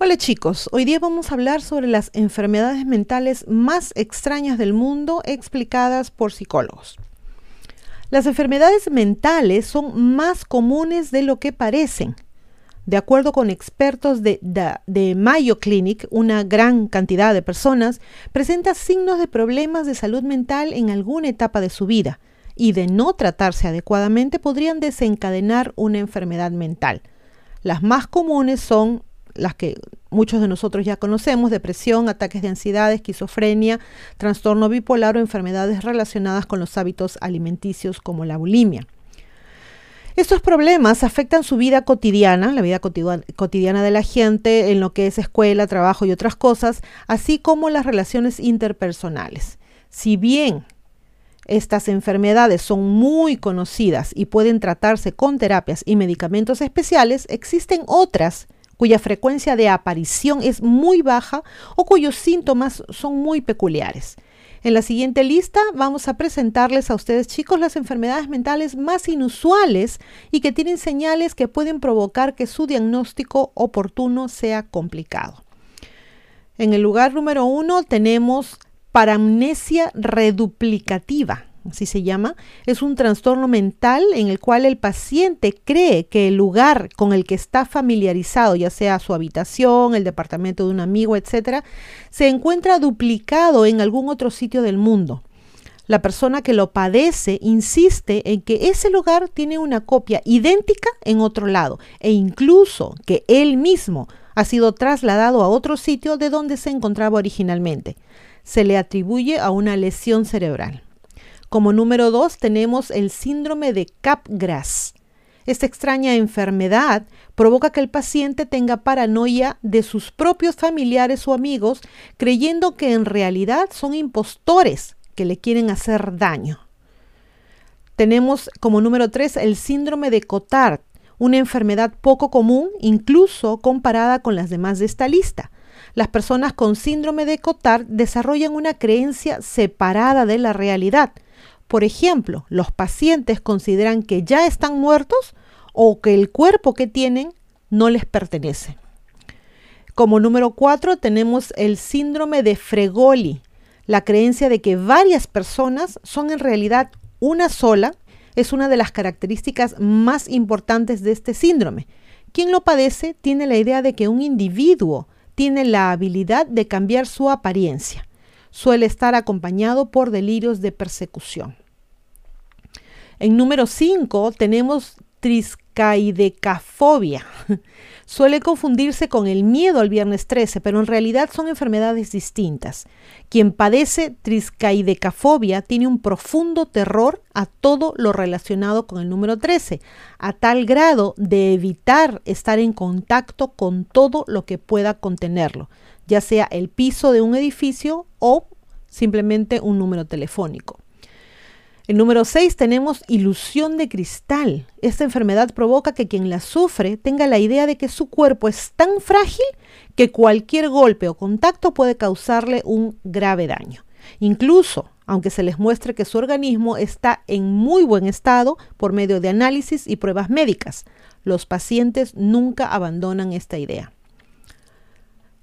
Hola chicos, hoy día vamos a hablar sobre las enfermedades mentales más extrañas del mundo explicadas por psicólogos. Las enfermedades mentales son más comunes de lo que parecen. De acuerdo con expertos de, de, Mayo Clinic, una gran cantidad de personas presenta signos de problemas de salud mental en alguna etapa de su vida y de no tratarse adecuadamente podrían desencadenar una enfermedad mental. Las más comunes son las que muchos de nosotros ya conocemos, depresión, ataques de ansiedad, esquizofrenia, trastorno bipolar o enfermedades relacionadas con los hábitos alimenticios como la bulimia. Estos problemas afectan su vida cotidiana, la vida cotidiana de la gente, en lo que es escuela, trabajo y otras cosas, así como las relaciones interpersonales. Si bien estas enfermedades son muy conocidas y pueden tratarse con terapias y medicamentos especiales, existen otras cuya frecuencia de aparición es muy baja o cuyos síntomas son muy peculiares. En la siguiente lista vamos a presentarles a ustedes chicos las enfermedades mentales más inusuales y que tienen señales que pueden provocar que su diagnóstico oportuno sea complicado. En el lugar número uno tenemos paramnesia reduplicativa así se llama, es un trastorno mental en el cual el paciente cree que el lugar con el que está familiarizado, ya sea su habitación, el departamento de un amigo, etc., se encuentra duplicado en algún otro sitio del mundo. La persona que lo padece insiste en que ese lugar tiene una copia idéntica en otro lado e incluso que él mismo ha sido trasladado a otro sitio de donde se encontraba originalmente. Se le atribuye a una lesión cerebral. Como número dos tenemos el síndrome de Capgras. Esta extraña enfermedad provoca que el paciente tenga paranoia de sus propios familiares o amigos, creyendo que en realidad son impostores que le quieren hacer daño. Tenemos como número tres el síndrome de Cotard, una enfermedad poco común, incluso comparada con las demás de esta lista. Las personas con síndrome de Cotard desarrollan una creencia separada de la realidad, por ejemplo, los pacientes consideran que ya están muertos o que el cuerpo que tienen no les pertenece. Como número cuatro tenemos el síndrome de Fregoli, la creencia de que varias personas son en realidad una sola es una de las características más importantes de este síndrome. Quien lo padece tiene la idea de que un individuo tiene la habilidad de cambiar su apariencia suele estar acompañado por delirios de persecución. En número 5 tenemos triscaidecafobia. Suele confundirse con el miedo al viernes 13, pero en realidad son enfermedades distintas. Quien padece triscaidecafobia tiene un profundo terror a todo lo relacionado con el número 13, a tal grado de evitar estar en contacto con todo lo que pueda contenerlo, ya sea el piso de un edificio o simplemente un número telefónico. El número 6 tenemos ilusión de cristal. Esta enfermedad provoca que quien la sufre tenga la idea de que su cuerpo es tan frágil que cualquier golpe o contacto puede causarle un grave daño. Incluso, aunque se les muestre que su organismo está en muy buen estado por medio de análisis y pruebas médicas, los pacientes nunca abandonan esta idea.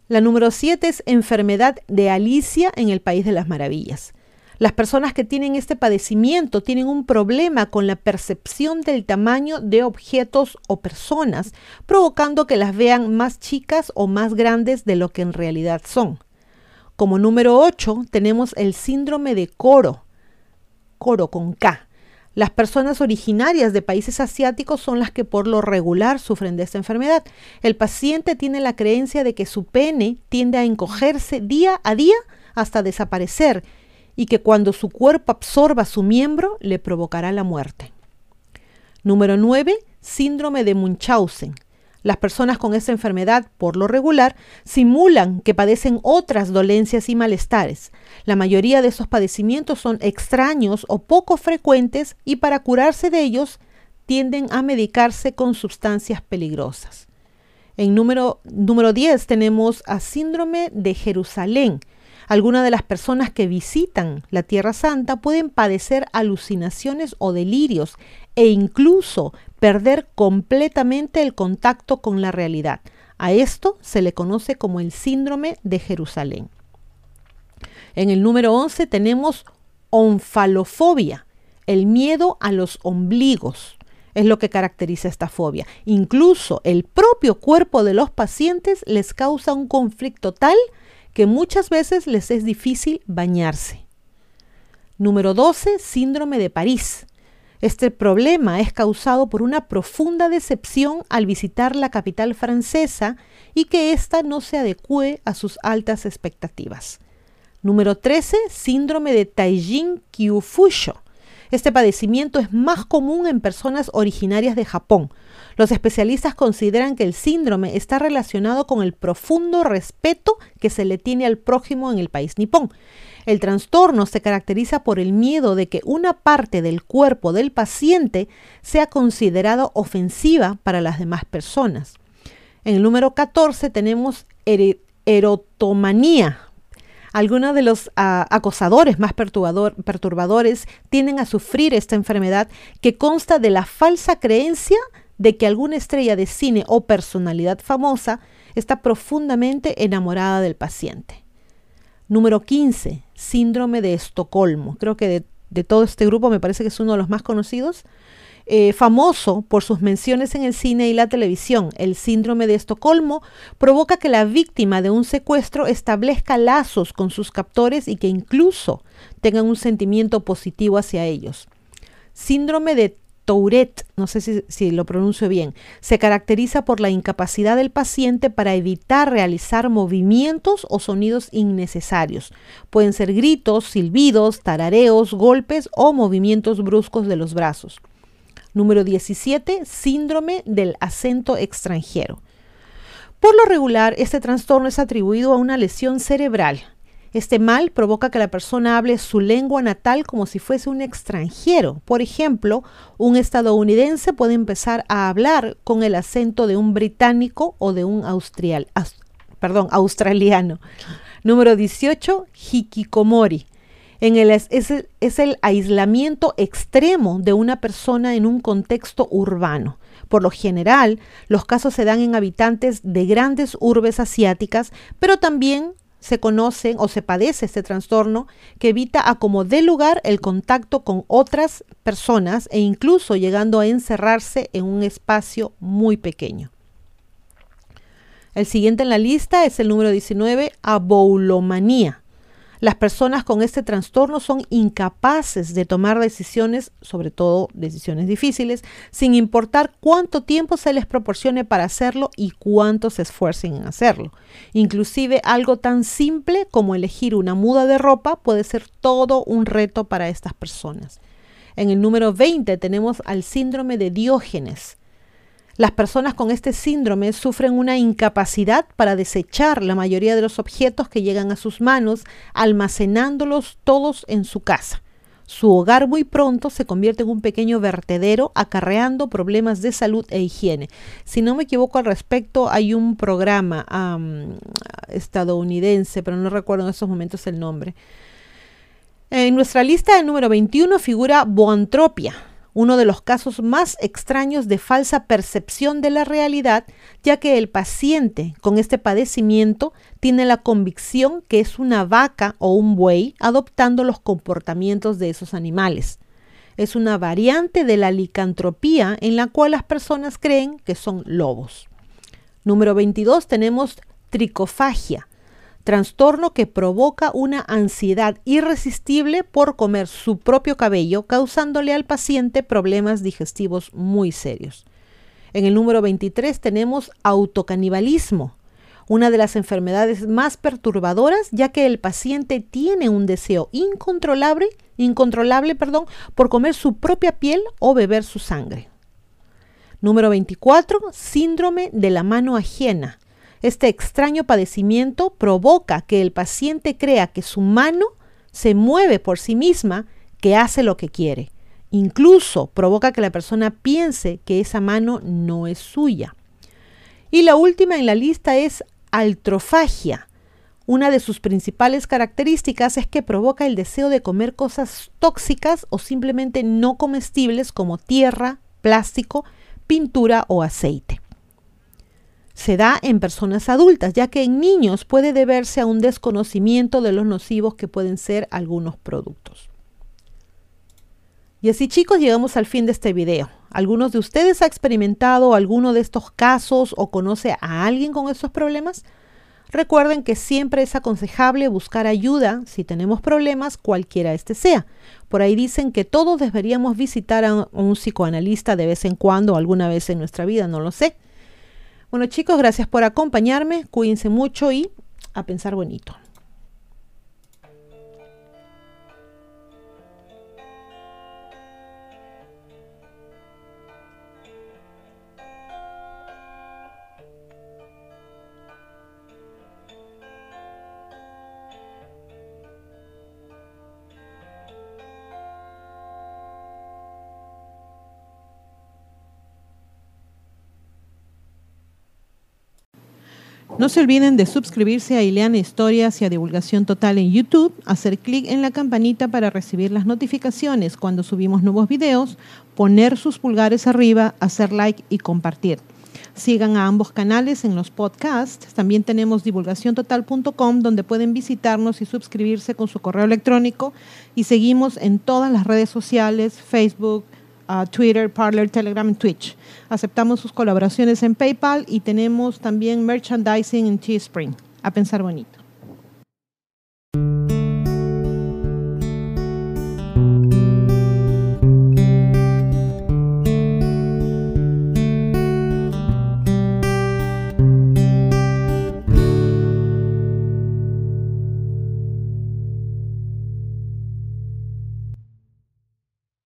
La número 7 es enfermedad de Alicia en el País de las Maravillas. Las personas que tienen este padecimiento tienen un problema con la percepción del tamaño de objetos o personas, provocando que las vean más chicas o más grandes de lo que en realidad son. Como número 8 tenemos el síndrome de Coro, Coro con K. Las personas originarias de países asiáticos son las que por lo regular sufren de esta enfermedad. El paciente tiene la creencia de que su pene tiende a encogerse día a día hasta desaparecer y que cuando su cuerpo absorba su miembro le provocará la muerte. Número 9. Síndrome de Munchausen. Las personas con esta enfermedad, por lo regular, simulan que padecen otras dolencias y malestares. La mayoría de estos padecimientos son extraños o poco frecuentes y para curarse de ellos tienden a medicarse con sustancias peligrosas. En número, número 10 tenemos a síndrome de Jerusalén, algunas de las personas que visitan la Tierra Santa pueden padecer alucinaciones o delirios e incluso perder completamente el contacto con la realidad. A esto se le conoce como el síndrome de Jerusalén. En el número 11 tenemos onfalofobia, el miedo a los ombligos. Es lo que caracteriza esta fobia. Incluso el propio cuerpo de los pacientes les causa un conflicto tal que muchas veces les es difícil bañarse. Número 12, síndrome de París. Este problema es causado por una profunda decepción al visitar la capital francesa y que ésta no se adecue a sus altas expectativas. Número 13, síndrome de Taijin Kyufusho. Este padecimiento es más común en personas originarias de Japón. Los especialistas consideran que el síndrome está relacionado con el profundo respeto que se le tiene al prójimo en el país nipón. El trastorno se caracteriza por el miedo de que una parte del cuerpo del paciente sea considerado ofensiva para las demás personas. En el número 14 tenemos erotomanía. Algunos de los ah, acosadores más perturbadores tienden a sufrir esta enfermedad que consta de la falsa creencia de que alguna estrella de cine o personalidad famosa está profundamente enamorada del paciente. Número 15, síndrome de Estocolmo. Creo que de, todo este grupo me parece que es uno de los más conocidos. Eh, famoso por sus menciones en el cine y la televisión, el síndrome de Estocolmo provoca que la víctima de un secuestro establezca lazos con sus captores y que incluso tengan un sentimiento positivo hacia ellos. Síndrome de Tourette, no sé si, lo pronuncio bien, se caracteriza por la incapacidad del paciente para evitar realizar movimientos o sonidos innecesarios. Pueden ser gritos, silbidos, tarareos, golpes o movimientos bruscos de los brazos. Número 17. Síndrome del acento extranjero. Por lo regular, este trastorno es atribuido a una lesión cerebral este mal provoca que la persona hable su lengua natal como si fuese un extranjero. Por ejemplo, un estadounidense puede empezar a hablar con el acento de un británico o de un austrial, perdón, australiano. Número 18, hikikomori. Es, el aislamiento extremo de una persona en un contexto urbano. Por lo general, los casos se dan en habitantes de grandes urbes asiáticas, pero también se conoce o se padece este trastorno que evita a como dé lugar el contacto con otras personas e incluso llegando a encerrarse en un espacio muy pequeño. El siguiente en la lista es el número 19, aboulomanía. Las personas con este trastorno son incapaces de tomar decisiones, sobre todo decisiones difíciles, sin importar cuánto tiempo se les proporcione para hacerlo y cuánto se esfuercen en hacerlo. Inclusive algo tan simple como elegir una muda de ropa puede ser todo un reto para estas personas. En el número 20 tenemos al síndrome de Diógenes. Las personas con este síndrome sufren una incapacidad para desechar la mayoría de los objetos que llegan a sus manos, almacenándolos todos en su casa. Su hogar muy pronto se convierte en un pequeño vertedero acarreando problemas de salud e higiene. Si no me equivoco al respecto, hay un programa estadounidense, pero no recuerdo en estos momentos el nombre. En nuestra lista, el número 21 figura boantropia uno de los casos más extraños de falsa percepción de la realidad, ya que el paciente con este padecimiento tiene la convicción que es una vaca o un buey adoptando los comportamientos de esos animales. Es una variante de la licantropía en la cual las personas creen que son lobos. Número 22 tenemos tricofagia, trastorno que provoca una ansiedad irresistible por comer su propio cabello, causándole al paciente problemas digestivos muy serios. En el número 23 tenemos autocanibalismo, una de las enfermedades más perturbadoras, ya que el paciente tiene un deseo incontrolable, incontrolable, perdón, por comer su propia piel o beber su sangre. Número 24, síndrome de la mano ajena, este extraño padecimiento provoca que el paciente crea que su mano se mueve por sí misma, que hace lo que quiere. Incluso provoca que la persona piense que esa mano no es suya. Y la última en la lista es altrofagia. Una de sus principales características es que provoca el deseo de comer cosas tóxicas o simplemente no comestibles como tierra, plástico, pintura o aceite. Se da en personas adultas, ya que en niños puede deberse a un desconocimiento de los nocivos que pueden ser algunos productos. Y así chicos, llegamos al fin de este video. ¿Algunos de ustedes ha experimentado alguno de estos casos o conoce a alguien con estos problemas? Recuerden que siempre es aconsejable buscar ayuda si tenemos problemas, cualquiera este sea. Por ahí dicen que todos deberíamos visitar a un psicoanalista de vez en cuando, alguna vez en nuestra vida, no lo sé. Bueno chicos, gracias por acompañarme, cuídense mucho y a pensar bonito. No se olviden de suscribirse a Ileana Historias y a Divulgación Total en YouTube, hacer clic en la campanita para recibir las notificaciones cuando subimos nuevos videos, poner sus pulgares arriba, hacer like y compartir. Sigan a ambos canales en los podcasts. También tenemos divulgaciontotal.com donde pueden visitarnos y suscribirse con su correo electrónico. Y seguimos en todas las redes sociales, Facebook, Twitter, Parler, Telegram Twitch. Aceptamos sus colaboraciones en PayPal y tenemos también merchandising en Teespring. A pensar bonito.